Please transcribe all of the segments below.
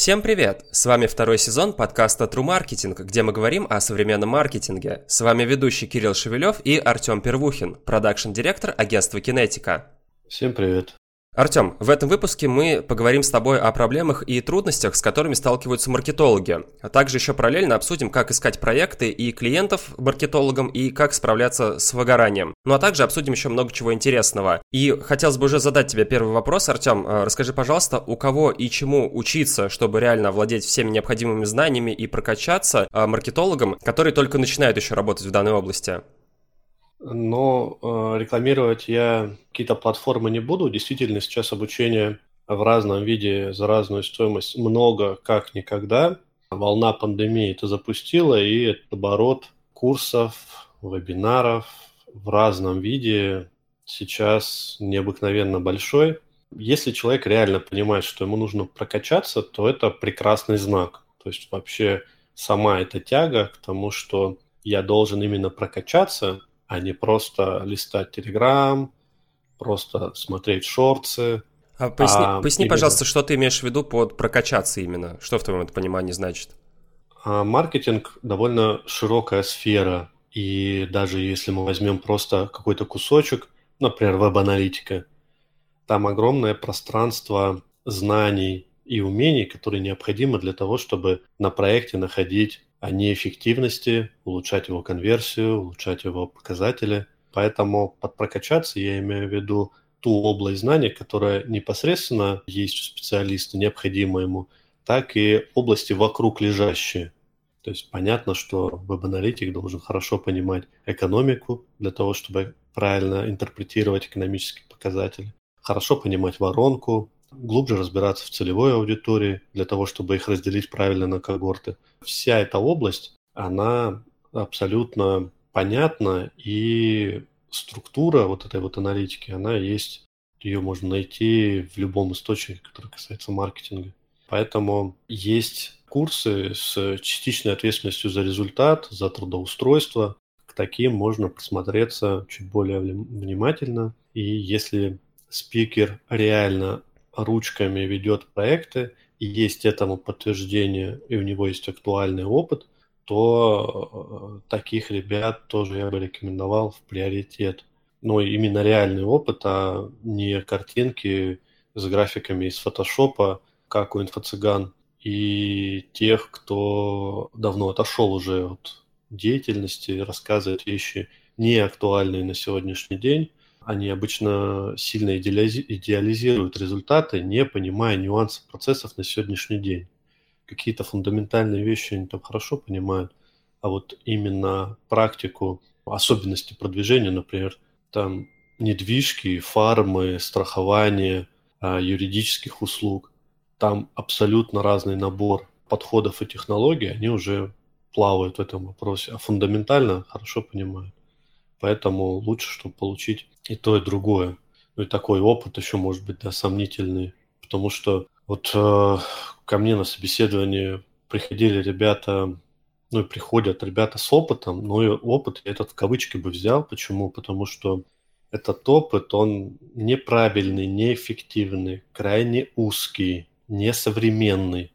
Всем привет! С вами второй сезон подкаста True Marketing, где мы говорим о современном маркетинге. С вами ведущий Кирилл Шевелев и Артем Первухин, продакшн-директор агентства Кинетика. Всем привет! Артем, в этом выпуске мы поговорим с тобой о проблемах и трудностях, с которыми сталкиваются маркетологи. А также еще параллельно обсудим, как искать проекты и клиентов маркетологам и как справляться с выгоранием. Ну а также обсудим еще много чего интересного. И хотелось бы уже задать тебе первый вопрос, Артем. А, расскажи, пожалуйста, у кого и чему учиться, чтобы реально владеть всеми необходимыми знаниями и прокачаться а, маркетологам, которые только начинают еще работать в данной области? Но э, рекламировать я какие-то платформы не буду. Действительно, сейчас обучение в разном виде за разную стоимость много, как никогда. Волна пандемии это запустила, и это оборот курсов, вебинаров в разном виде сейчас необыкновенно большой. Если человек реально понимает, что ему нужно прокачаться, то это прекрасный знак. То есть вообще сама эта тяга к тому, что я должен именно прокачаться, а не просто листать Телеграм, просто смотреть шорты. А поясни, а поясни именно... пожалуйста, что ты имеешь в виду под прокачаться именно? Что в твоем понимании значит? А маркетинг довольно широкая сфера. И даже если мы возьмем просто какой-то кусочек, например, веб-аналитика, там огромное пространство знаний и умений, которые необходимы для того, чтобы на проекте находить о неэффективности, улучшать его конверсию, улучшать его показатели. Поэтому под прокачаться я имею в виду ту область знаний, которая непосредственно есть у специалиста, необходима ему, так и области вокруг лежащие. То есть понятно, что веб-аналитик должен хорошо понимать экономику для того, чтобы правильно интерпретировать экономические показатели, хорошо понимать воронку, глубже разбираться в целевой аудитории для того, чтобы их разделить правильно на когорты. Вся эта область, она абсолютно понятна, и структура вот этой вот аналитики, она есть, ее можно найти в любом источнике, который касается маркетинга. Поэтому есть курсы с частичной ответственностью за результат, за трудоустройство. К таким можно присмотреться чуть более внимательно. И если спикер реально ручками ведет проекты, и есть этому подтверждение, и у него есть актуальный опыт, то э, таких ребят тоже я бы рекомендовал в приоритет. Но именно реальный опыт, а не картинки с графиками из фотошопа, как у инфо-цыган, и тех, кто давно отошел уже от деятельности, рассказывает вещи не актуальные на сегодняшний день, они обычно сильно идеализируют результаты, не понимая нюансов процессов на сегодняшний день. Какие-то фундаментальные вещи они там хорошо понимают, а вот именно практику, особенности продвижения, например, там недвижки, фармы, страхование, а, юридических услуг, там абсолютно разный набор подходов и технологий, они уже плавают в этом вопросе, а фундаментально хорошо понимают. Поэтому лучше, чтобы получить и то, и другое. Ну и такой опыт еще может быть да, сомнительный. Потому что вот э, ко мне на собеседование приходили ребята, ну и приходят ребята с опытом, но и опыт я этот в кавычки бы взял. Почему? Потому что этот опыт, он неправильный, неэффективный, крайне узкий, несовременный.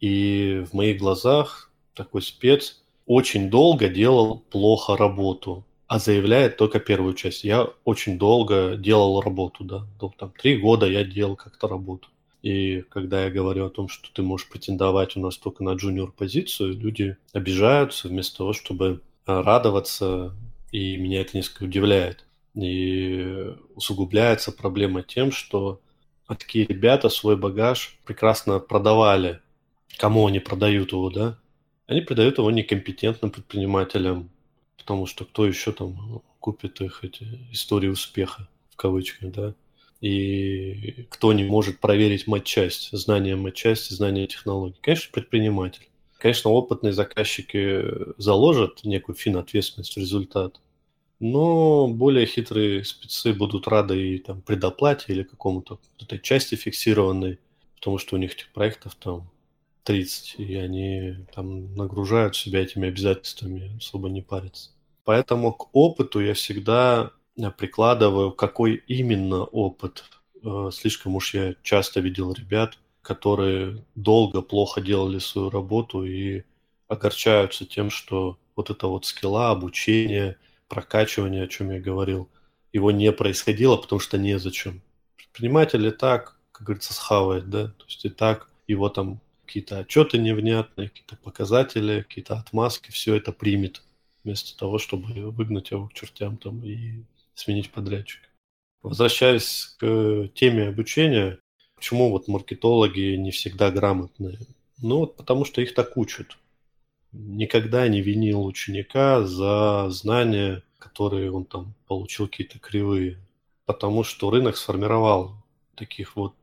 И в моих глазах такой спец очень долго делал плохо работу а заявляет только первую часть. Я очень долго делал работу, да. Ну, там три года я делал как-то работу. И когда я говорю о том, что ты можешь претендовать у нас только на джуниор позицию, люди обижаются вместо того, чтобы а, радоваться, и меня это несколько удивляет. И усугубляется проблема тем, что такие ребята свой багаж прекрасно продавали. Кому они продают его, да? Они продают его некомпетентным предпринимателям, потому что кто еще там купит их эти истории успеха, в кавычках, да, и кто не может проверить матчасть, знание матчасти, знание технологий. Конечно, предприниматель. Конечно, опытные заказчики заложат некую финответственность в результат, но более хитрые спецы будут рады и там предоплате или какому-то этой части фиксированной, потому что у них этих проектов там 30, и они там нагружают себя этими обязательствами, особо не парятся. Поэтому к опыту я всегда э, прикладываю, какой именно опыт. Э, слишком уж я часто видел ребят, которые долго плохо делали свою работу и огорчаются тем, что вот это вот скилла, обучение, прокачивание, о чем я говорил, его не происходило, потому что незачем. Предприниматель и так, как говорится, схавает, да, то есть и так его там какие-то отчеты невнятные, какие-то показатели, какие-то отмазки, все это примет, вместо того, чтобы выгнать его к чертям там и сменить подрядчика. Возвращаясь к теме обучения, почему вот маркетологи не всегда грамотные? Ну вот потому что их так учат. Никогда не винил ученика за знания, которые он там получил какие-то кривые. Потому что рынок сформировал таких вот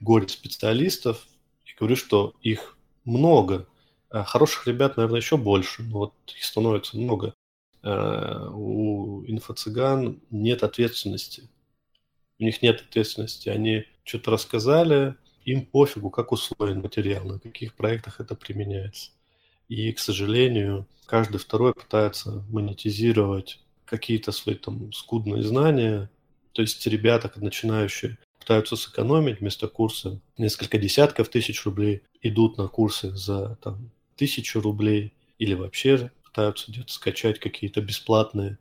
горе-специалистов, и говорю, что их много. А хороших ребят, наверное, еще больше, но вот их становится много. А у инфо-цыган нет ответственности. У них нет ответственности. Они что-то рассказали, им пофигу, как усвоен материал, на каких проектах это применяется. И, к сожалению, каждый второй пытается монетизировать какие-то свои там скудные знания. То есть ребята, начинающие, пытаются сэкономить вместо курса несколько десятков тысяч рублей, идут на курсы за там, тысячу рублей или вообще пытаются где-то скачать какие-то бесплатные.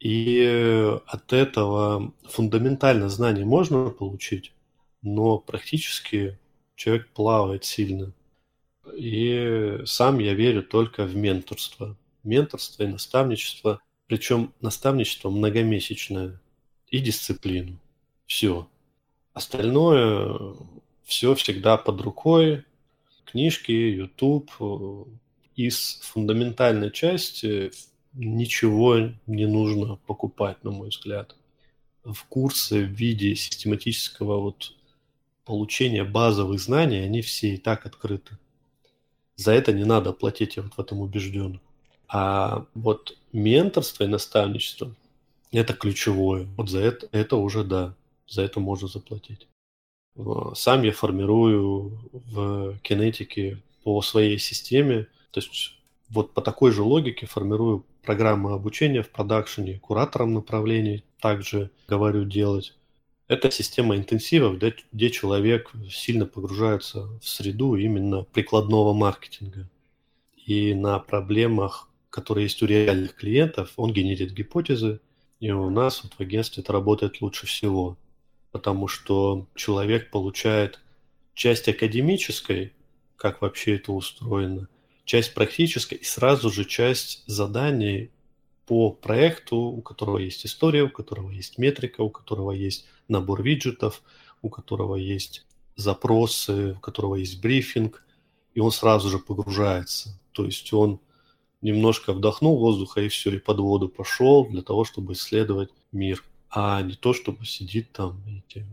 И от этого фундаментально знания можно получить, но практически человек плавает сильно. И сам я верю только в менторство. Менторство и наставничество, причем наставничество многомесячное и дисциплину. Все. Остальное все всегда под рукой. Книжки, YouTube. Из фундаментальной части ничего не нужно покупать, на мой взгляд. В курсы в виде систематического вот получения базовых знаний, они все и так открыты. За это не надо платить, я вот в этом убежден. А вот менторство и наставничество – это ключевое. Вот за это, это уже да за это можно заплатить. Сам я формирую в кинетике по своей системе, то есть вот по такой же логике формирую программы обучения в продакшене, куратором направлений также говорю делать. Это система интенсивов, где, где человек сильно погружается в среду именно прикладного маркетинга. И на проблемах, которые есть у реальных клиентов, он генерит гипотезы, и у нас вот в агентстве это работает лучше всего потому что человек получает часть академической, как вообще это устроено, часть практической и сразу же часть заданий по проекту, у которого есть история, у которого есть метрика, у которого есть набор виджетов, у которого есть запросы, у которого есть брифинг, и он сразу же погружается. То есть он немножко вдохнул воздуха и все, и под воду пошел для того, чтобы исследовать мир а не то, чтобы сидит там эти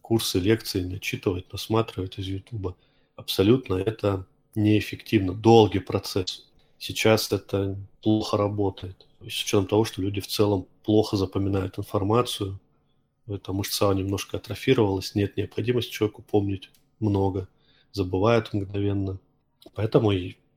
курсы, лекции начитывать, насматривать из Ютуба. Абсолютно это неэффективно. Долгий процесс. Сейчас это плохо работает. С учетом того, что люди в целом плохо запоминают информацию, эта мышца немножко атрофировалась, нет необходимости человеку помнить много, забывает мгновенно. Поэтому,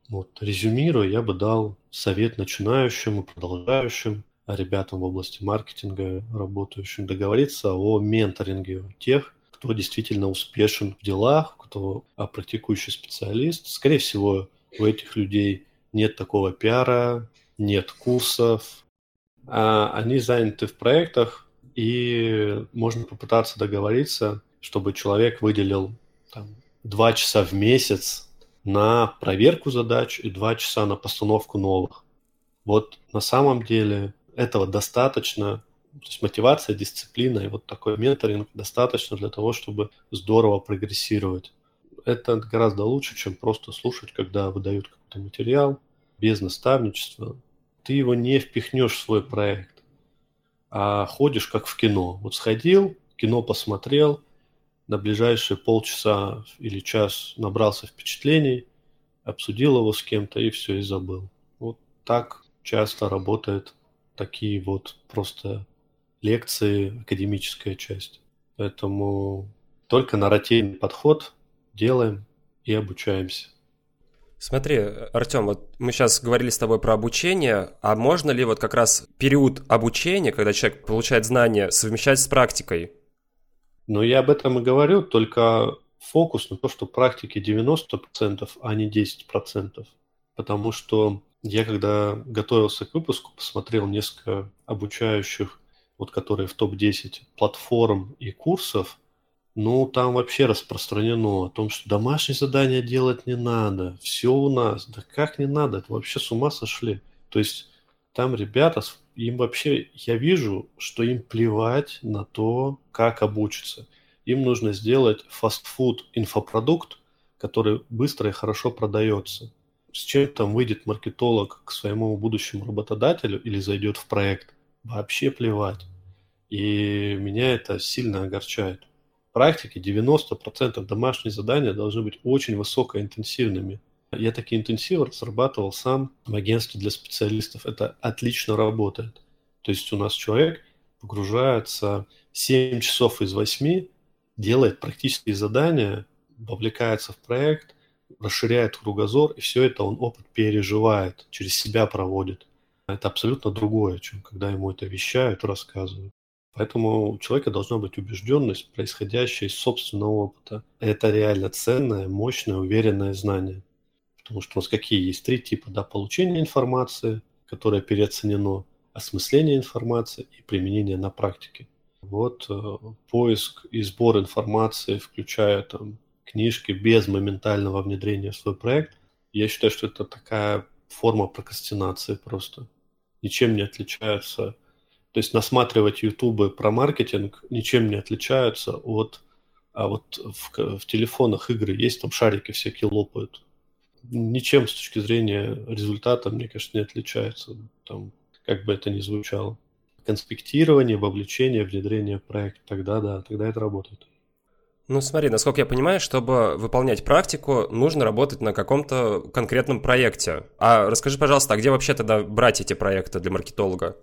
вот, резюмируя, я бы дал совет начинающим и продолжающим ребятам в области маркетинга, работающим, договориться о менторинге тех, кто действительно успешен в делах, кто а, практикующий специалист. Скорее всего, у этих людей нет такого пиара, нет курсов, а они заняты в проектах, и можно попытаться договориться, чтобы человек выделил там, два часа в месяц на проверку задач и два часа на постановку новых. Вот на самом деле этого достаточно, то есть мотивация, дисциплина и вот такой менторинг достаточно для того, чтобы здорово прогрессировать. Это гораздо лучше, чем просто слушать, когда выдают какой-то материал без наставничества. Ты его не впихнешь в свой проект, а ходишь как в кино. Вот сходил, кино посмотрел, на ближайшие полчаса или час набрался впечатлений, обсудил его с кем-то и все, и забыл. Вот так часто работает такие вот просто лекции, академическая часть. Поэтому только нарративный подход делаем и обучаемся. Смотри, Артем, вот мы сейчас говорили с тобой про обучение, а можно ли вот как раз период обучения, когда человек получает знания, совмещать с практикой? Ну, я об этом и говорю, только фокус на то, что практики 90%, а не 10%. Потому что я, когда готовился к выпуску, посмотрел несколько обучающих, вот которые в топ-10 платформ и курсов, ну, там вообще распространено о том, что домашние задания делать не надо, все у нас. Да как не надо? Это вообще с ума сошли. То есть там ребята, им вообще, я вижу, что им плевать на то, как обучиться. Им нужно сделать фастфуд инфопродукт, который быстро и хорошо продается. С чем там выйдет маркетолог к своему будущему работодателю или зайдет в проект, вообще плевать. И меня это сильно огорчает практике 90% домашних заданий должны быть очень высокоинтенсивными. Я такие интенсивы разрабатывал сам в агентстве для специалистов. Это отлично работает. То есть у нас человек погружается 7 часов из 8, делает практические задания, вовлекается в проект, расширяет кругозор, и все это он опыт переживает, через себя проводит. Это абсолютно другое, чем когда ему это вещают, рассказывают. Поэтому у человека должна быть убежденность, происходящая из собственного опыта. Это реально ценное, мощное, уверенное знание. Потому что у нас какие есть три типа да, получения информации, которое переоценено, осмысление информации и применение на практике. Вот э, поиск и сбор информации, включая там книжки без моментального внедрения в свой проект, я считаю, что это такая форма прокрастинации просто. Ничем не отличается то есть насматривать ютубы про маркетинг ничем не отличаются от... А вот в, в телефонах игры есть, там шарики всякие лопают. Ничем с точки зрения результата, мне кажется, не отличается. Там, как бы это ни звучало. Конспектирование, вовлечение, внедрение проекта, тогда да, тогда это работает. Ну смотри, насколько я понимаю, чтобы выполнять практику, нужно работать на каком-то конкретном проекте. А расскажи, пожалуйста, а где вообще тогда брать эти проекты для маркетолога?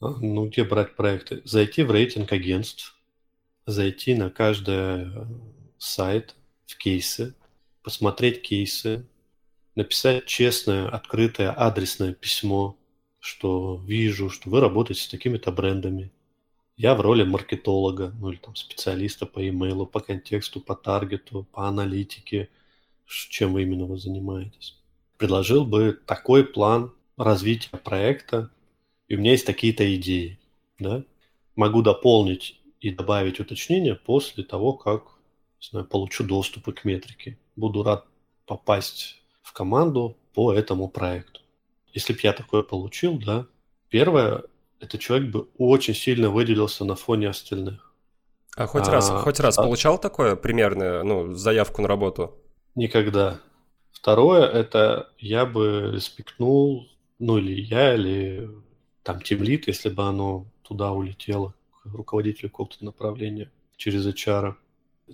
А, ну, где брать проекты? Зайти в рейтинг агентств, зайти на каждый э, сайт в кейсы, посмотреть кейсы, написать честное, открытое, адресное письмо, что вижу, что вы работаете с такими-то брендами. Я в роли маркетолога, ну или там специалиста по имейлу, по контексту, по таргету, по аналитике, чем вы именно вы занимаетесь. Предложил бы такой план развития проекта, и у меня есть такие-то идеи, да, могу дополнить и добавить уточнения после того, как не знаю, получу доступы к метрике. Буду рад попасть в команду по этому проекту. Если бы я такое получил, да, первое, этот человек бы очень сильно выделился на фоне остальных. А хоть а, раз, хоть раз а... получал такое примерное, ну, заявку на работу? Никогда. Второе, это я бы респектнул, ну, или я, или там тимлит, если бы оно туда улетело, к руководителю какого-то направления через HR,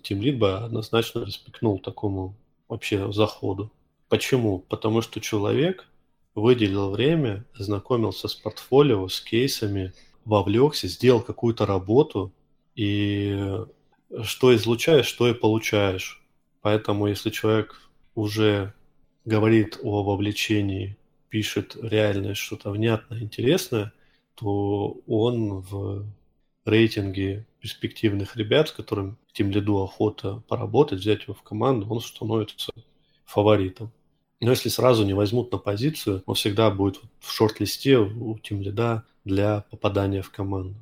тимлит бы однозначно респектнул такому вообще заходу. Почему? Потому что человек выделил время, знакомился с портфолио, с кейсами, вовлекся, сделал какую-то работу, и что излучаешь, что и получаешь. Поэтому если человек уже говорит о вовлечении пишет реальное что-то внятное, интересное, то он в рейтинге перспективных ребят, с которым тем лиду охота поработать, взять его в команду, он становится фаворитом. Но если сразу не возьмут на позицию, он всегда будет в шорт-листе у тем лида для попадания в команду.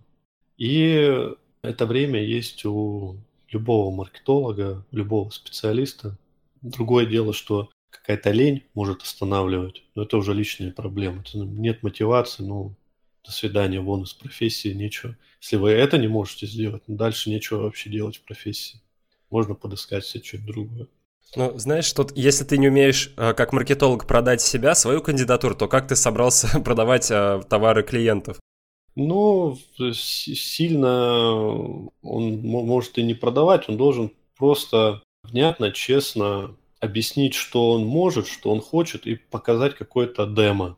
И это время есть у любого маркетолога, любого специалиста. Другое дело, что какая-то лень может останавливать, но это уже личные проблемы. Нет мотивации, ну, до свидания, вон из профессии, нечего. Если вы это не можете сделать, ну, дальше нечего вообще делать в профессии. Можно подыскать себе что-то другое. Ну, знаешь, тут, если ты не умеешь э, как маркетолог продать себя, свою кандидатуру, то как ты собрался продавать э, товары клиентов? Ну, сильно он может и не продавать, он должен просто внятно, честно объяснить, что он может, что он хочет, и показать какое-то демо,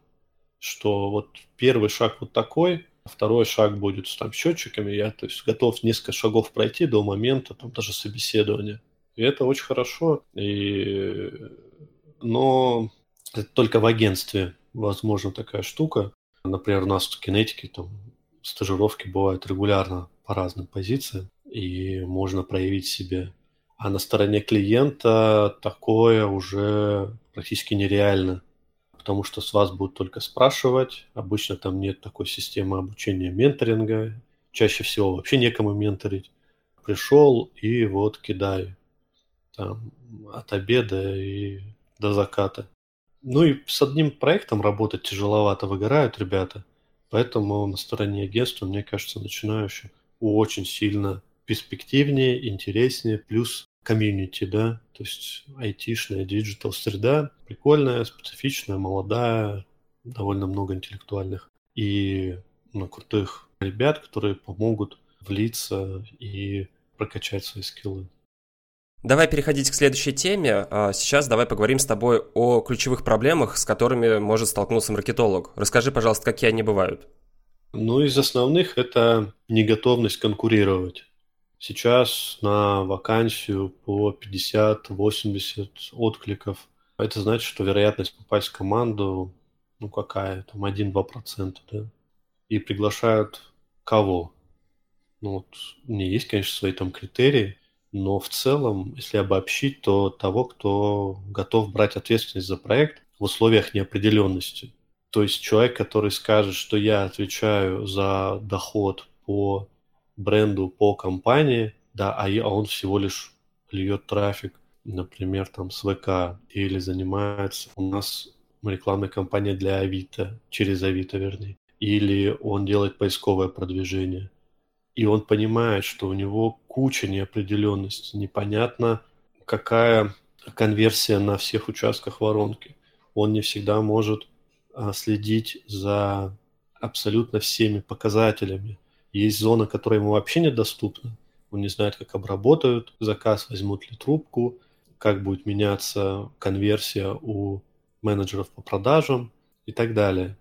что вот первый шаг вот такой, второй шаг будет с там счетчиками, я то есть готов несколько шагов пройти до момента там даже собеседования. И это очень хорошо, и... но это только в агентстве возможно такая штука. Например, у нас в кинетике там стажировки бывают регулярно по разным позициям, и можно проявить себе А на стороне клиента такое уже практически нереально, потому что с вас будут только спрашивать. Обычно там нет такой системы обучения менторинга. Чаще всего вообще некому менторить. Пришел и вот кидай. Там от обеда и до заката. Ну и с одним проектом работать тяжеловато, выгорают ребята. Поэтому на стороне агентства, мне кажется, начинающим очень сильно перспективнее, интереснее, плюс комьюнити, да, то есть айтишная, digital среда, прикольная, специфичная, молодая, довольно много интеллектуальных и ну, крутых ребят, которые помогут влиться и прокачать свои скиллы. Давай переходить к следующей теме. А, сейчас давай поговорим с тобой о ключевых проблемах, с которыми может столкнуться маркетолог. Расскажи, пожалуйста, какие они бывают. Ну, из основных это неготовность конкурировать. Сейчас на вакансию по 50-80 откликов. Это значит, что вероятность попасть в команду, ну какая, там 1-2%, да? И приглашают кого? Ну вот, у меня есть, конечно, свои там критерии, но в целом, если обобщить, то того, кто готов брать ответственность за проект в условиях неопределенности. То есть человек, который скажет, что я отвечаю за доход по бренду, по компании, да, а, а он всего лишь льет трафик, например, там с ВК, или занимается у нас рекламная кампания для Авито, через Авито, вернее, или он делает поисковое продвижение – и он понимает, что у него куча неопределенности, непонятно, какая конверсия на всех участках воронки. Он не всегда может а, следить за абсолютно всеми показателями. Есть зона, которая ему вообще недоступна. Он не знает, как обработают заказ, возьмут ли трубку, как будет меняться конверсия у менеджеров по продажам и так далее.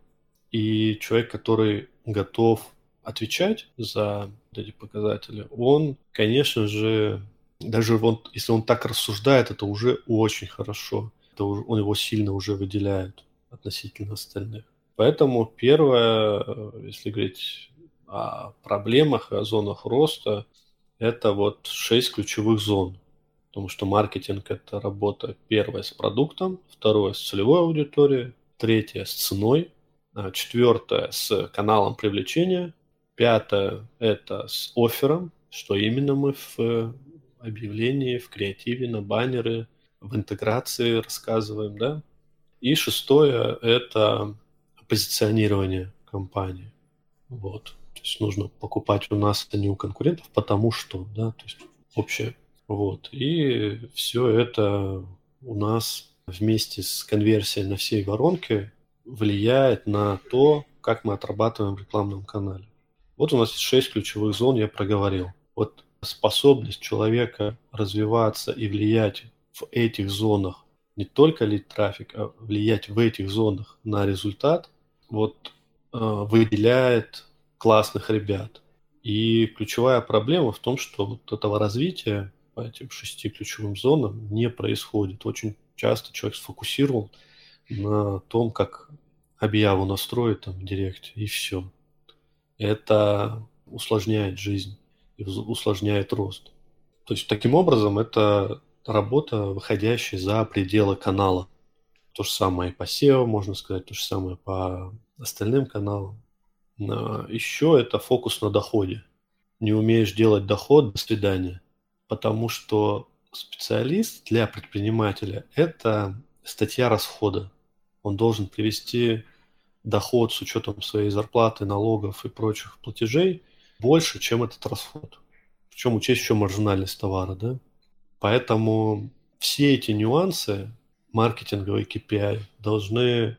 И человек, который готов отвечать за эти показатели, он, конечно же, даже он, если он так рассуждает, это уже очень хорошо. Это уже, он его сильно уже выделяет относительно остальных. Поэтому первое, если говорить о проблемах, о зонах роста, это вот шесть ключевых зон. Потому что маркетинг – это работа первая с продуктом, второе – с целевой аудиторией, третье – с ценой, а четвертое – с каналом привлечения, Пятое – это с оффером, что именно мы в э, объявлении, в креативе, на баннеры, в интеграции рассказываем, да. И шестое – это позиционирование компании. Вот. То есть нужно покупать у нас, а не у конкурентов, потому что, да, то есть общее. Вот. И все это у нас вместе с конверсией на всей воронке влияет на то, как мы отрабатываем в рекламном канале. Вот у нас есть шесть ключевых зон, я проговорил. Вот способность человека развиваться и влиять в этих зонах, не только лид трафик, а влиять в этих зонах на результат, вот э, выделяет классных ребят. И ключевая проблема в том, что вот этого развития по этим шести ключевым зонам не происходит. Очень часто человек сфокусировал на том, как объяву настроить там в директе, и все это усложняет жизнь и усложняет рост. То есть таким образом это работа, выходящая за пределы канала. То же самое и по SEO, можно сказать, то же самое по остальным каналам. Но еще это фокус на доходе. Не умеешь делать доход, до свидания. Потому что специалист для предпринимателя – это статья расхода. Он должен привести доход с учетом своей зарплаты, налогов и прочих платежей больше, чем этот расход. Причем учесть еще маржинальность товара, да? Поэтому все эти нюансы маркетинговые KPI должны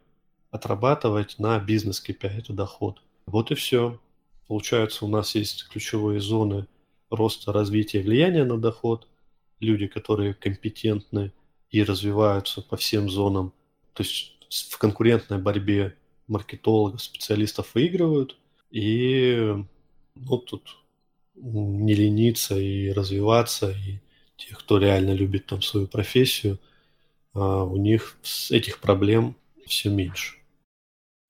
отрабатывать на бизнес KPI, это доход. Вот и все. Получается, у нас есть ключевые зоны роста, развития, влияния на доход. Люди, которые компетентны и развиваются по всем зонам. То есть в конкурентной борьбе маркетологов, специалистов выигрывают, и ну, тут не лениться и развиваться, и тех, кто реально любит там свою профессию, а у них этих проблем все меньше.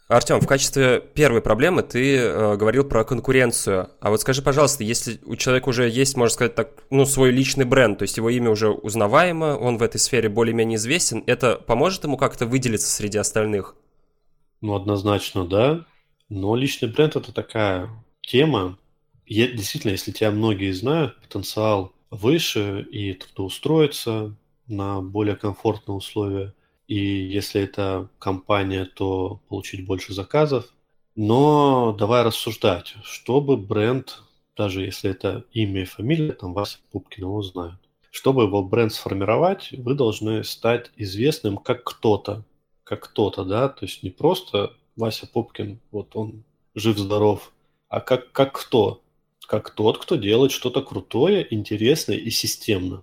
Артем, в качестве первой проблемы ты э, говорил про конкуренцию. А вот скажи, пожалуйста, если у человека уже есть, можно сказать так, ну, свой личный бренд, то есть его имя уже узнаваемо, он в этой сфере более-менее известен, это поможет ему как-то выделиться среди остальных? Ну, однозначно, да. Но личный бренд – это такая тема. Я, действительно, если тебя многие знают, потенциал выше и трудоустроиться на более комфортные условия – и если это компания, то получить больше заказов. Но давай рассуждать, чтобы бренд, даже если это имя и фамилия, там Вася Пупкин его знают, чтобы его бренд сформировать, вы должны стать известным как кто-то, как кто-то, да, то есть не просто Вася Пупкин, вот он жив-здоров, а как, как кто? Как тот, кто делает что-то крутое, интересное и системно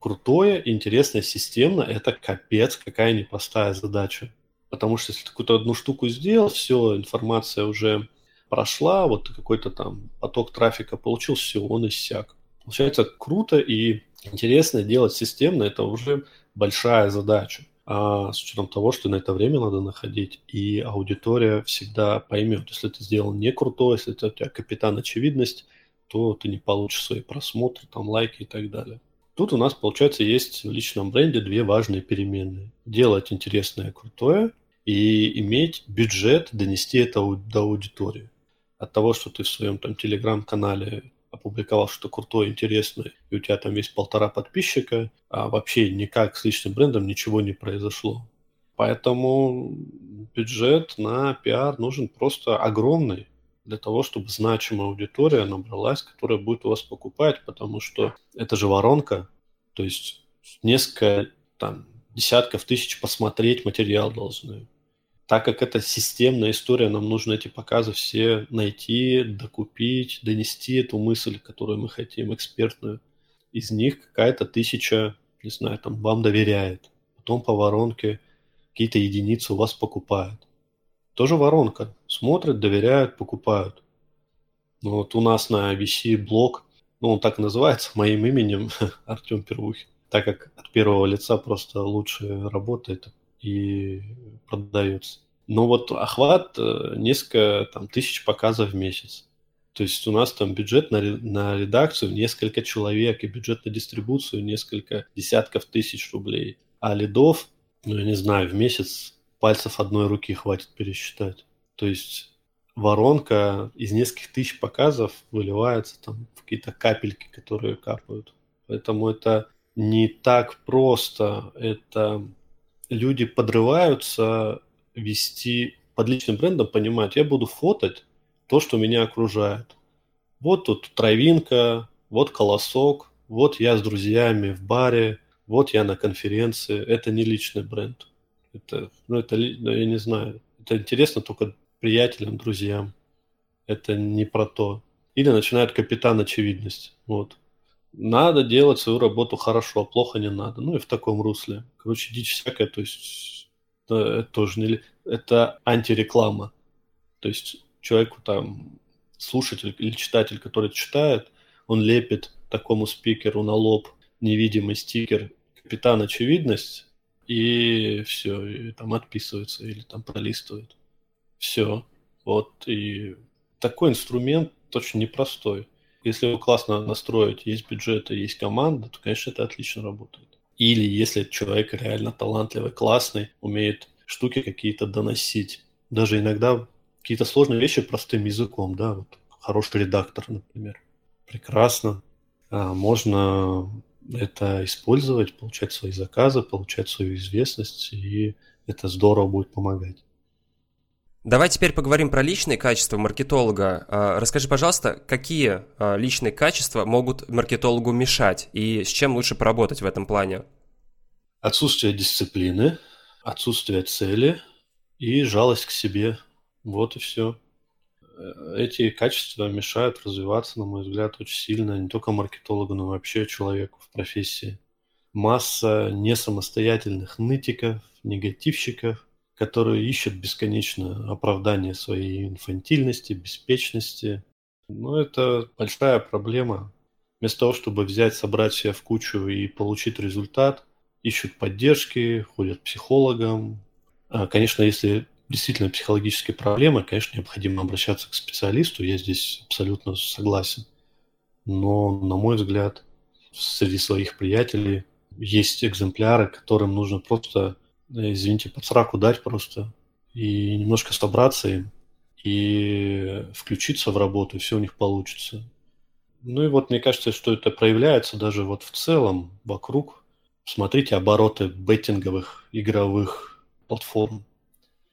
крутое, интересное, системно, это капец какая непростая задача. Потому что если ты какую-то одну штуку сделал, все, информация уже прошла, вот какой-то там поток трафика получил, все, он иссяк. Получается круто и интересно делать системно, это уже большая задача. А с учетом того, что на это время надо находить, и аудитория всегда поймет, если ты сделал не круто, если это у тебя капитан очевидность, то ты не получишь свои просмотры, там лайки и так далее. Тут у нас, получается, есть в личном бренде две важные переменные. Делать интересное, крутое и иметь бюджет донести это до аудитории. От того, что ты в своем там телеграм-канале опубликовал что-то крутое, интересное, и у тебя там есть полтора подписчика, а вообще никак с личным брендом ничего не произошло. Поэтому бюджет на пиар нужен просто огромный для того, чтобы значимая аудитория набралась, которая будет у вас покупать, потому что это же воронка, то есть несколько там, десятков тысяч посмотреть материал должны. Так как это системная история, нам нужно эти показы все найти, докупить, донести эту мысль, которую мы хотим, экспертную. Из них какая-то тысяча, не знаю, там вам доверяет. Потом по воронке какие-то единицы у вас покупают. Тоже воронка. Смотрят, доверяют, покупают. Ну, вот у нас на VC блог, ну, он так называется, моим именем, Артем Первухин. Так как от первого лица просто лучше работает и продается. Но вот охват э, несколько там, тысяч показов в месяц. То есть у нас там бюджет на, на редакцию несколько человек и бюджет на дистрибуцию несколько десятков тысяч рублей. А лидов, ну, я не знаю, в месяц пальцев одной руки хватит пересчитать. То есть воронка из нескольких тысяч показов выливается там в какие-то капельки, которые капают. Поэтому это не так просто. Это люди подрываются вести под личным брендом, понимать, я буду фотать то, что меня окружает. Вот тут травинка, вот колосок, вот я с друзьями в баре, вот я на конференции. Это не личный бренд. Это, ну, это, ну, я не знаю, это интересно только приятелям, друзьям. Это не про то. Или начинает капитан очевидность. Вот. Надо делать свою работу хорошо, а плохо не надо. Ну и в таком русле. Короче, дичь всякая, то есть это тоже не... Это антиреклама. То есть человеку там, слушатель или читатель, который читает, он лепит такому спикеру на лоб невидимый стикер «Капитан Очевидность», и все, и там отписывается или там пролистывает. Все. Вот, и такой инструмент очень непростой. Если его классно настроить, есть бюджет и есть команда, то, конечно, это отлично работает. Или если человек реально талантливый, классный, умеет штуки какие-то доносить. Даже иногда какие-то сложные вещи простым языком, да, вот хороший редактор, например. Прекрасно. А можно это использовать, получать свои заказы, получать свою известность, и это здорово будет помогать. Давай теперь поговорим про личные качества маркетолога. А, расскажи, пожалуйста, какие а, личные качества могут маркетологу мешать и с чем лучше поработать в этом плане? Отсутствие дисциплины, отсутствие цели и жалость к себе. Вот и все. Э, эти качества мешают развиваться, на мой взгляд, очень сильно не только маркетологу, но вообще человеку в профессии. Масса несамостоятельных нытиков, негативщиков, которые ищут бесконечно оправдание своей инфантильности, беспечности. Но это большая проблема. Вместо того, чтобы взять, собрать себя в кучу и получить результат, ищут поддержки, ходят к психологам. А, конечно, если действительно психологические проблемы, конечно, необходимо обращаться к специалисту, я здесь абсолютно согласен. Но, на мой взгляд, среди своих приятелей есть экземпляры, которым нужно просто, извините, под сраку дать просто и немножко собраться им, и включиться в работу, и все у них получится. Ну и вот мне кажется, что это проявляется даже вот в целом вокруг. Смотрите обороты беттинговых игровых платформ.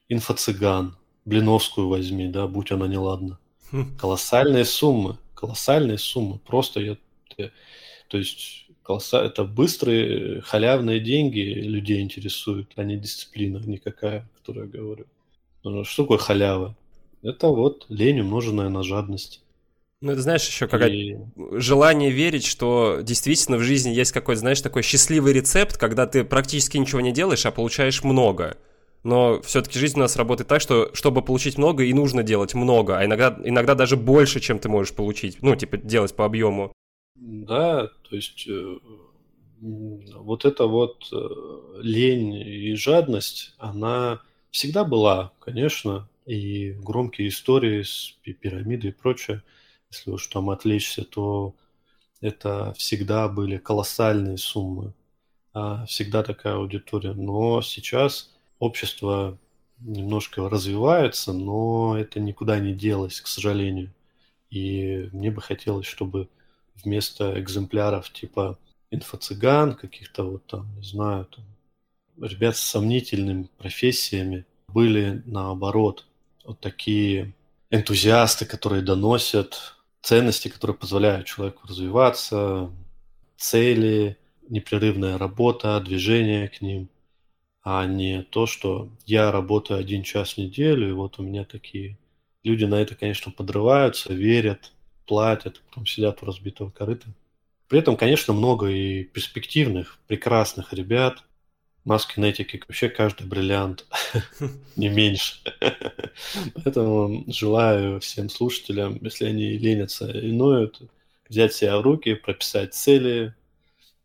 Инфо-цыган, Блиновскую возьми, да, будь она неладна. Хм. Колоссальные суммы, колоссальные суммы. Просто я, я то есть колосса, это быстрые халявные деньги людей интересуют, а не дисциплина никакая, о которой я говорю. Ну, что такое халява? Это вот лень, умноженная на жадность. Ну, это знаешь, еще как и... желание верить, что действительно в жизни есть какой-то, знаешь, такой счастливый рецепт, когда ты практически ничего не делаешь, а получаешь много. Но все-таки жизнь у нас работает так, что чтобы получить много, и нужно делать много, а иногда, иногда даже больше, чем ты можешь получить. Ну, типа, делать по объему. Да, то есть э, вот эта вот э, лень и жадность, она всегда была, конечно, и громкие истории с пирамидой и прочее – если уж там отвлечься, то это всегда были колоссальные суммы, а всегда такая аудитория. Но сейчас общество немножко развивается, но это никуда не делось, к сожалению. И мне бы хотелось, чтобы вместо экземпляров типа инфо-цыган, каких-то вот там, не знаю, там, ребят с сомнительными профессиями, были наоборот. Вот такие энтузиасты, которые доносят ценности, которые позволяют человеку развиваться, цели, непрерывная работа, движение к ним, а не то, что я работаю один час в неделю, и вот у меня такие... Люди на это, конечно, подрываются, верят, платят, потом сидят у разбитого корыта. При этом, конечно, много и перспективных, прекрасных ребят, Маскинетики вообще каждый бриллиант, не меньше. Поэтому желаю всем слушателям, если они ленятся и ноют, взять себя в руки, прописать цели,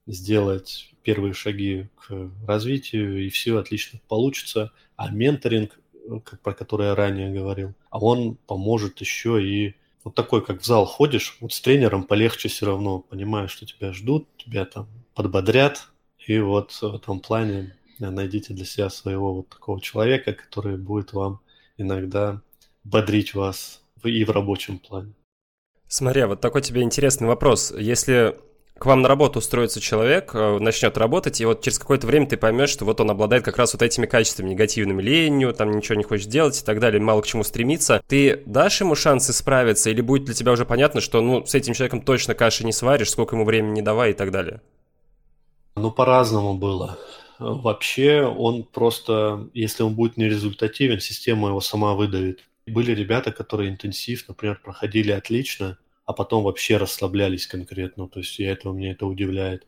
сделать первые шаги к развитию, и все отлично получится. А менторинг, про который я ранее говорил, а он поможет еще и вот такой, как в зал ходишь, вот с тренером полегче все равно, понимаешь, что тебя ждут, тебя там подбодрят, и вот в этом плане найдите для себя своего вот такого человека, который будет вам иногда бодрить вас и в рабочем плане. Смотри, а вот такой тебе интересный вопрос. Если к вам на работу устроится человек, э, начнет работать, и вот через какое-то время ты поймешь, что вот он обладает как раз вот этими качествами, негативными ленью, там ничего не хочет делать и так далее, мало к чему стремиться. Ты дашь ему шансы справиться, или будет для тебя уже понятно, что ну с этим человеком точно каши не сваришь, сколько ему времени не давай и так далее? Ну, по-разному было. Вообще он просто, если он будет нерезультативен, система его сама выдавит. Были ребята, которые интенсив, например, проходили отлично, а потом вообще расслаблялись конкретно. То есть я этого, меня это удивляет.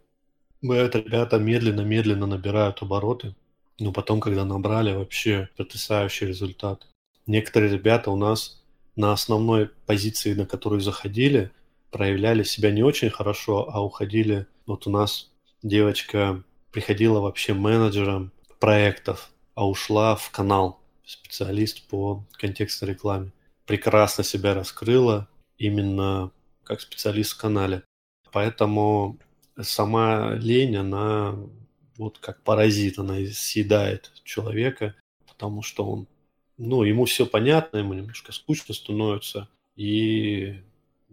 Бывают ребята медленно-медленно набирают обороты, но потом, когда набрали, вообще потрясающий результат. Некоторые ребята у нас на основной позиции, на которую заходили, проявляли себя не очень хорошо, а уходили. Вот у нас девочка приходила вообще менеджером проектов, а ушла в канал, специалист по контекстной рекламе. Прекрасно себя раскрыла именно как специалист в канале. Поэтому сама лень, она вот как паразит, она съедает человека, потому что он, ну, ему все понятно, ему немножко скучно становится, и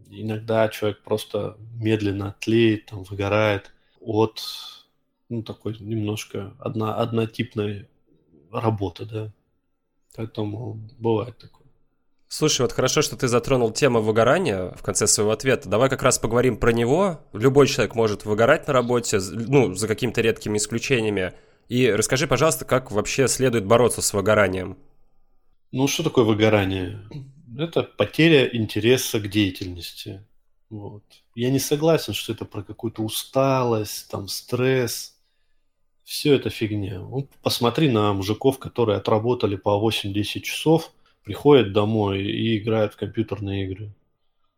иногда человек просто медленно тлеет, там, выгорает от ну, такой немножко одна, однотипная работа, да. Поэтому бывает такое. Слушай, вот хорошо, что ты затронул тему выгорания в конце своего ответа. Давай как раз поговорим про него. Любой человек может выгорать на работе, ну, за какими-то редкими исключениями. И расскажи, пожалуйста, как вообще следует бороться с выгоранием? Ну, что такое выгорание? Это потеря интереса к деятельности. Вот. Я не согласен, что это про какую-то усталость, там, стресс. Все это фигня. Ну, посмотри на мужиков, которые отработали по 8-10 часов, приходят домой и играют в компьютерные игры.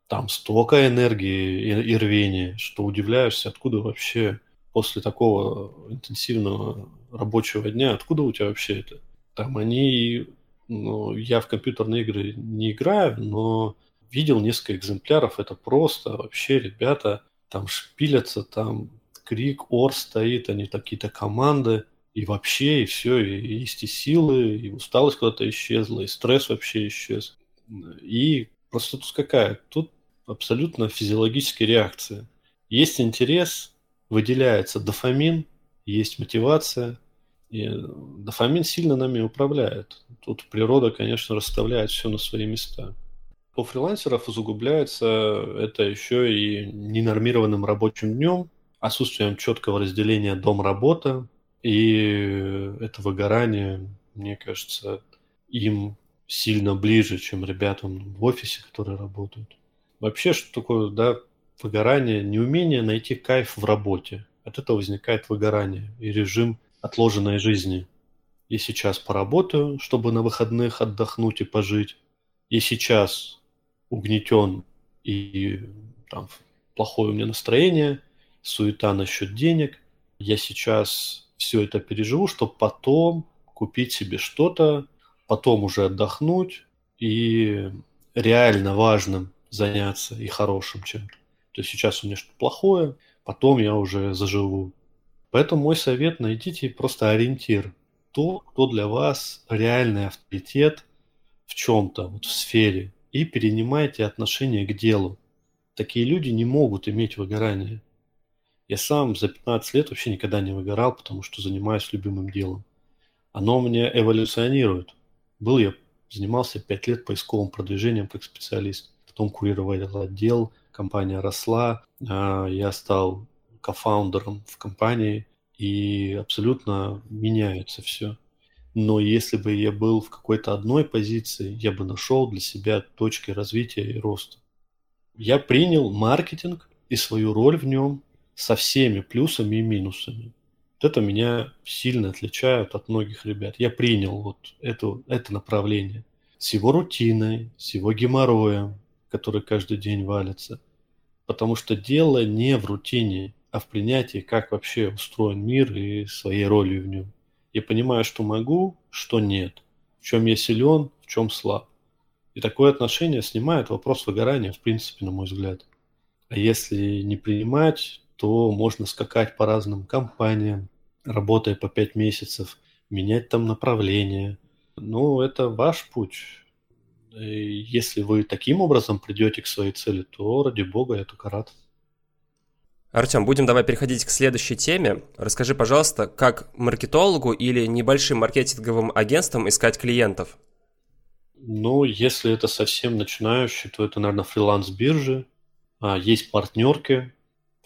Там столько энергии и, и рвения, что удивляешься, откуда вообще после такого интенсивного рабочего дня, откуда у тебя вообще это? Там они Ну, я в компьютерные игры не играю, но видел несколько экземпляров. Это просто вообще ребята там шпилятся, там крик, ор стоит, они какие-то команды. И вообще, и все, и и силы, и усталость куда-то исчезла, и стресс вообще исчез. И просто тут какая? Тут абсолютно физиологическая реакция. Есть интерес, выделяется дофамин, есть мотивация, и дофамин сильно нами управляет. Тут природа, конечно, расставляет все на свои места. У фрилансеров усугубляется это еще и ненормированным рабочим днем, отсутствием четкого разделения дом-работа, и это выгорание, мне кажется, им сильно ближе, чем ребятам в офисе, которые работают. Вообще, что такое, да, выгорание, неумение найти кайф в работе. От этого возникает выгорание и режим отложенной жизни. Я сейчас поработаю, чтобы на выходных отдохнуть и пожить. И сейчас угнетен и там плохое у меня настроение, суета насчет денег. Я сейчас все это переживу, чтобы потом купить себе что-то, потом уже отдохнуть и реально важным заняться и хорошим чем-то. То есть сейчас у меня что-то плохое, потом я уже заживу. Поэтому мой совет – найдите просто ориентир. То, кто для вас реальный авторитет в чем-то, вот в сфере, и перенимайте отношение к делу. Такие люди не могут иметь выгорание. Я сам за 15 лет вообще никогда не выгорал, потому что занимаюсь любимым делом. Оно у меня эволюционирует. Был я, занимался 5 лет поисковым продвижением как специалист. Потом курировал отдел, компания росла, а, я стал кофаундером в компании, и абсолютно меняется все. Но если бы я был в какой-то одной позиции, я бы нашел для себя точки развития и роста. Я принял маркетинг и свою роль в нем со всеми плюсами и минусами. Вот это меня сильно отличает от многих ребят. Я принял вот это, это направление с его рутиной, с его геморроем, который каждый день валится. Потому что дело не в рутине, а в принятии, как вообще устроен мир и своей ролью в нем. Я понимаю, что могу, что нет, в чем я силен, в чем слаб. И такое отношение снимает вопрос выгорания, в принципе, на мой взгляд. А если не принимать, то можно скакать по разным компаниям, работая по 5 месяцев, менять там направление. Ну, это ваш путь. И если вы таким образом придете к своей цели, то, ради бога, я только рад. Артем, будем давай переходить к следующей теме. Расскажи, пожалуйста, как маркетологу или небольшим маркетинговым агентствам искать клиентов? Ну, если это совсем начинающий, то это, наверное, фриланс-биржи. А, есть партнерки.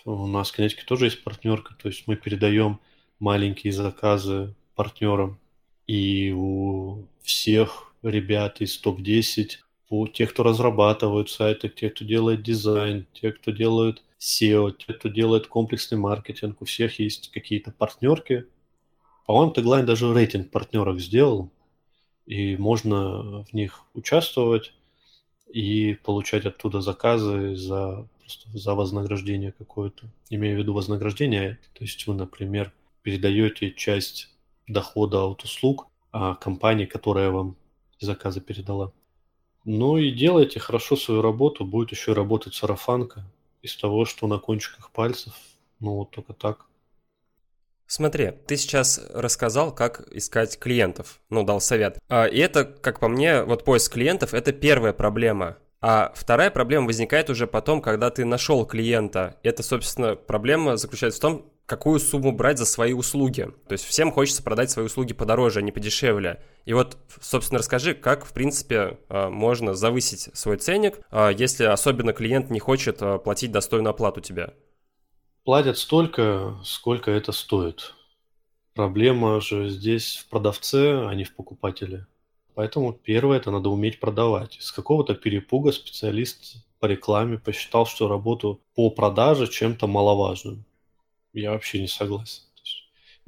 У нас в Кинетике тоже есть партнерка. То есть мы передаем маленькие заказы партнерам. И у всех ребят из топ-10, у тех, кто разрабатывают сайты, тех, кто делает дизайн, тех, кто делает SEO, те, кто делает комплексный маркетинг, у всех есть какие-то партнерки. По-моему, Теглайн даже рейтинг партнеров сделал, и можно в них участвовать и получать оттуда заказы за, просто за вознаграждение какое-то. Имею в виду вознаграждение, то есть вы, например, передаете часть дохода от услуг а компании, которая вам заказы передала. Ну и делайте хорошо свою работу, будет еще работать сарафанка из того, что на кончиках пальцев. Ну, вот только так. Смотри, ты сейчас рассказал, как искать клиентов, ну, дал совет. А, и это, как по мне, вот поиск клиентов – это первая проблема. А вторая проблема возникает уже потом, когда ты нашел клиента. Это, собственно, проблема заключается в том, какую сумму брать за свои услуги. То есть всем хочется продать свои услуги подороже, а не подешевле. И вот, собственно, расскажи, как, в принципе, а, можно завысить свой ценник, а, если особенно клиент не хочет а, платить достойную оплату тебе. Платят столько, сколько это стоит. Проблема же здесь в продавце, а не в покупателе. Поэтому первое, это надо уметь продавать. С какого-то перепуга специалист по рекламе посчитал, что работу по продаже чем-то маловажным я вообще не согласен.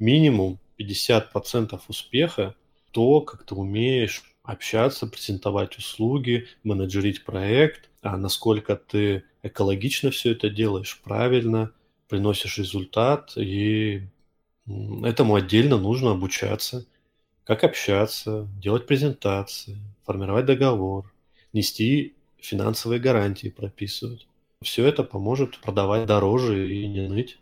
минимум 50% успеха то, как ты умеешь общаться, презентовать услуги, менеджерить проект, а насколько ты экологично все это делаешь, правильно, приносишь результат, и этому отдельно нужно обучаться. Как общаться, делать презентации, формировать договор, нести финансовые гарантии, прописывать. Все это поможет продавать дороже и не ныть.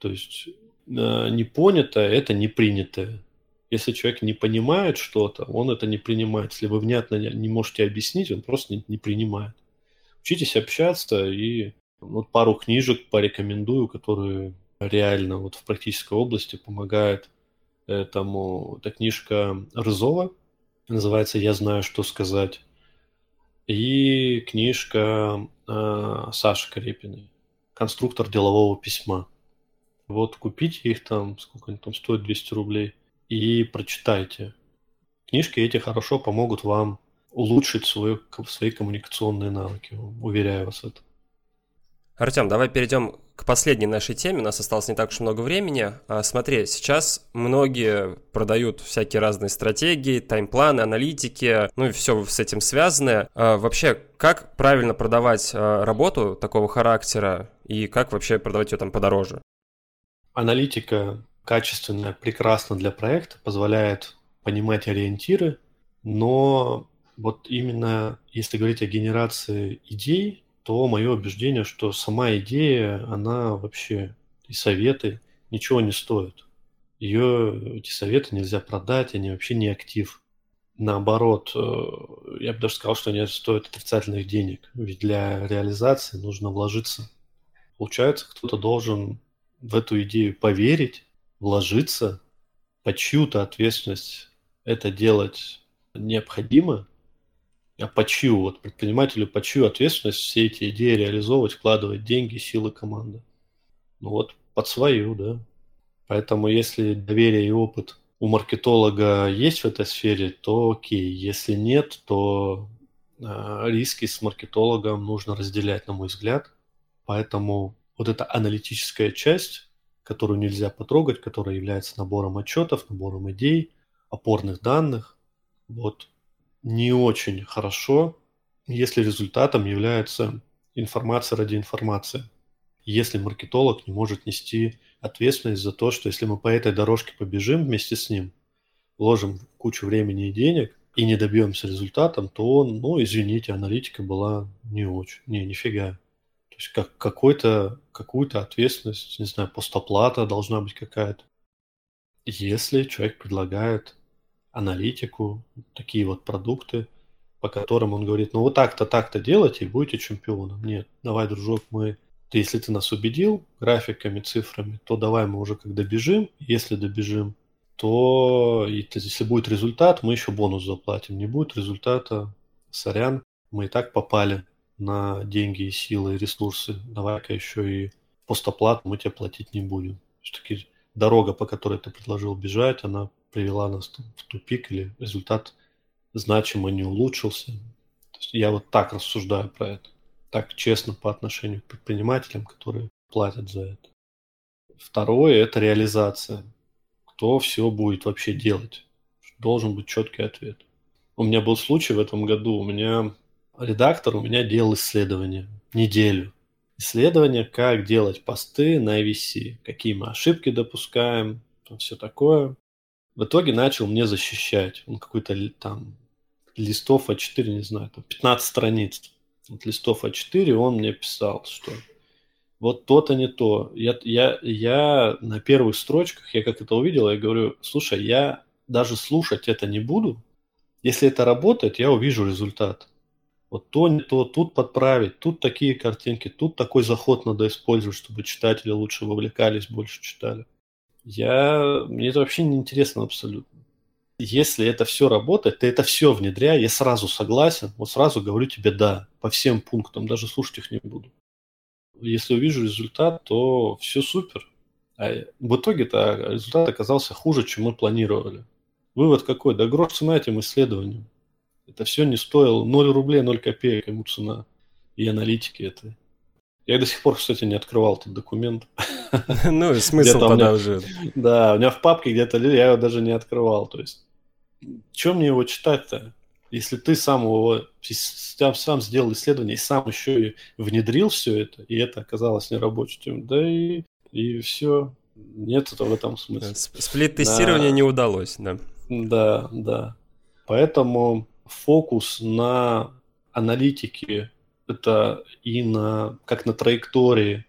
То есть э, непонятое – это не принятое. Если человек не понимает что-то, он это не принимает. Если вы внятно не можете объяснить, он просто не, не принимает. Учитесь общаться и вот пару книжек порекомендую, которые реально вот в практической области помогают этому. Это книжка Рызова, называется «Я знаю, что сказать». И книжка э, Саши Карепиной «Конструктор делового письма». Вот купите их там, сколько они там стоят, 200 рублей – и прочитайте. Книжки эти хорошо помогут вам улучшить свою, свои коммуникационные навыки, уверяю вас в этом. Артем, давай перейдем к последней нашей теме. У нас осталось не так уж много времени. А, смотри, сейчас многие продают всякие разные стратегии, таймпланы, аналитики, ну и все с этим связанное. А, вообще, как правильно продавать а, работу такого характера и как вообще продавать ее там подороже? Аналитика качественно, прекрасно для проекта, позволяет понимать ориентиры, но вот именно если говорить о генерации идей, то мое убеждение, что сама идея, она вообще и советы ничего не стоят. Ее, эти советы нельзя продать, они вообще не актив. Наоборот, э, я бы даже сказал, что они стоят отрицательных денег. Ведь для реализации нужно вложиться. Получается, кто-то должен в эту идею поверить, вложиться, под чью-то ответственность это делать необходимо, а по чью, вот предпринимателю по чью ответственность все эти идеи реализовывать, вкладывать деньги, силы команды. Ну вот под свою, да. Поэтому если доверие и опыт у маркетолога есть в этой сфере, то окей. Если нет, то э, риски с маркетологом нужно разделять, на мой взгляд. Поэтому вот эта аналитическая часть, которую нельзя потрогать, которая является набором отчетов, набором идей, опорных данных. Вот не очень хорошо, если результатом является информация ради информации. Если маркетолог не может нести ответственность за то, что если мы по этой дорожке побежим вместе с ним, вложим кучу времени и денег и не добьемся результатом, то, ну, извините, аналитика была не очень, не, нифига есть как какой-то, какую-то ответственность, не знаю, постоплата должна быть какая-то. Если человек предлагает аналитику, такие вот продукты, по которым он говорит, ну вот так-то, так-то делайте и будете чемпионом. Нет, давай, дружок, мы... Ты, если ты нас убедил графиками, цифрами, то давай мы уже как добежим. Если добежим, то если будет результат, мы еще бонус заплатим. Не будет результата, сорян, мы и так попали на деньги и силы, и ресурсы, давай-ка еще и постоплату мы тебе платить не будем. Все-таки дорога, по которой ты предложил бежать, она привела нас в тупик или результат значимо не улучшился. То есть я вот так рассуждаю про это. Так честно по отношению к предпринимателям, которые платят за это. Второе – это реализация. Кто все будет вообще делать? Должен быть четкий ответ. У меня был случай в этом году. У меня редактор у меня делал исследование неделю. Исследование, как делать посты на IVC, какие мы ошибки допускаем, все такое. В итоге начал мне защищать. Он какой-то там листов А4, не знаю, там 15 страниц. Вот листов А4 он мне писал, что вот то-то не то. Я, я, я на первых строчках, я как это увидел, я говорю, слушай, я даже слушать это не буду. Если это работает, я увижу результат. Вот то не то, тут подправить, тут такие картинки, тут такой заход надо использовать, чтобы читатели лучше вовлекались, больше читали. Я... Мне это вообще не интересно абсолютно. Если это все работает, ты это все внедряй, я сразу согласен, вот сразу говорю тебе да, по всем пунктам, даже слушать их не буду. Если увижу результат, то все супер. А в итоге-то результат оказался хуже, чем мы планировали. Вывод какой? Да грош цена этим исследованиям. Это все не стоило 0 рублей, 0 копеек ему цена. И аналитики это. Я до сих пор, кстати, не открывал этот документ. Ну, смысл тогда уже. Да, у меня в папке где-то я его даже не открывал. То есть, чем мне его читать-то? Если ты сам его сам, сам сделал исследование и сам еще и внедрил все это, и это оказалось нерабочим, да и, и все. Нет в этом смысла. Сплит-тестирование да. не удалось, да. Да, да. Поэтому фокус на аналитике это и на, как на траектории,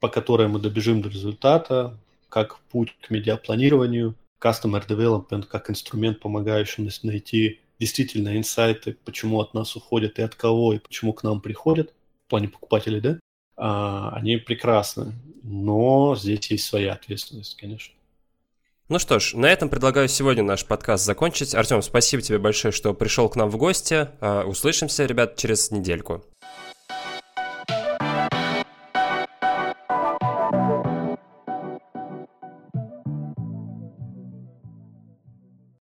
по которой мы добежим до результата, как путь к медиапланированию, Customer Development как инструмент, помогающий найти действительно инсайты, почему от нас уходят и от кого, и почему к нам приходят, в плане покупателей, да, а, они прекрасны. Но здесь есть своя ответственность, конечно. Ну что ж, на этом предлагаю сегодня наш подкаст закончить. Артем, спасибо тебе большое, что пришел к нам в гости. А, услышимся, ребят, через недельку.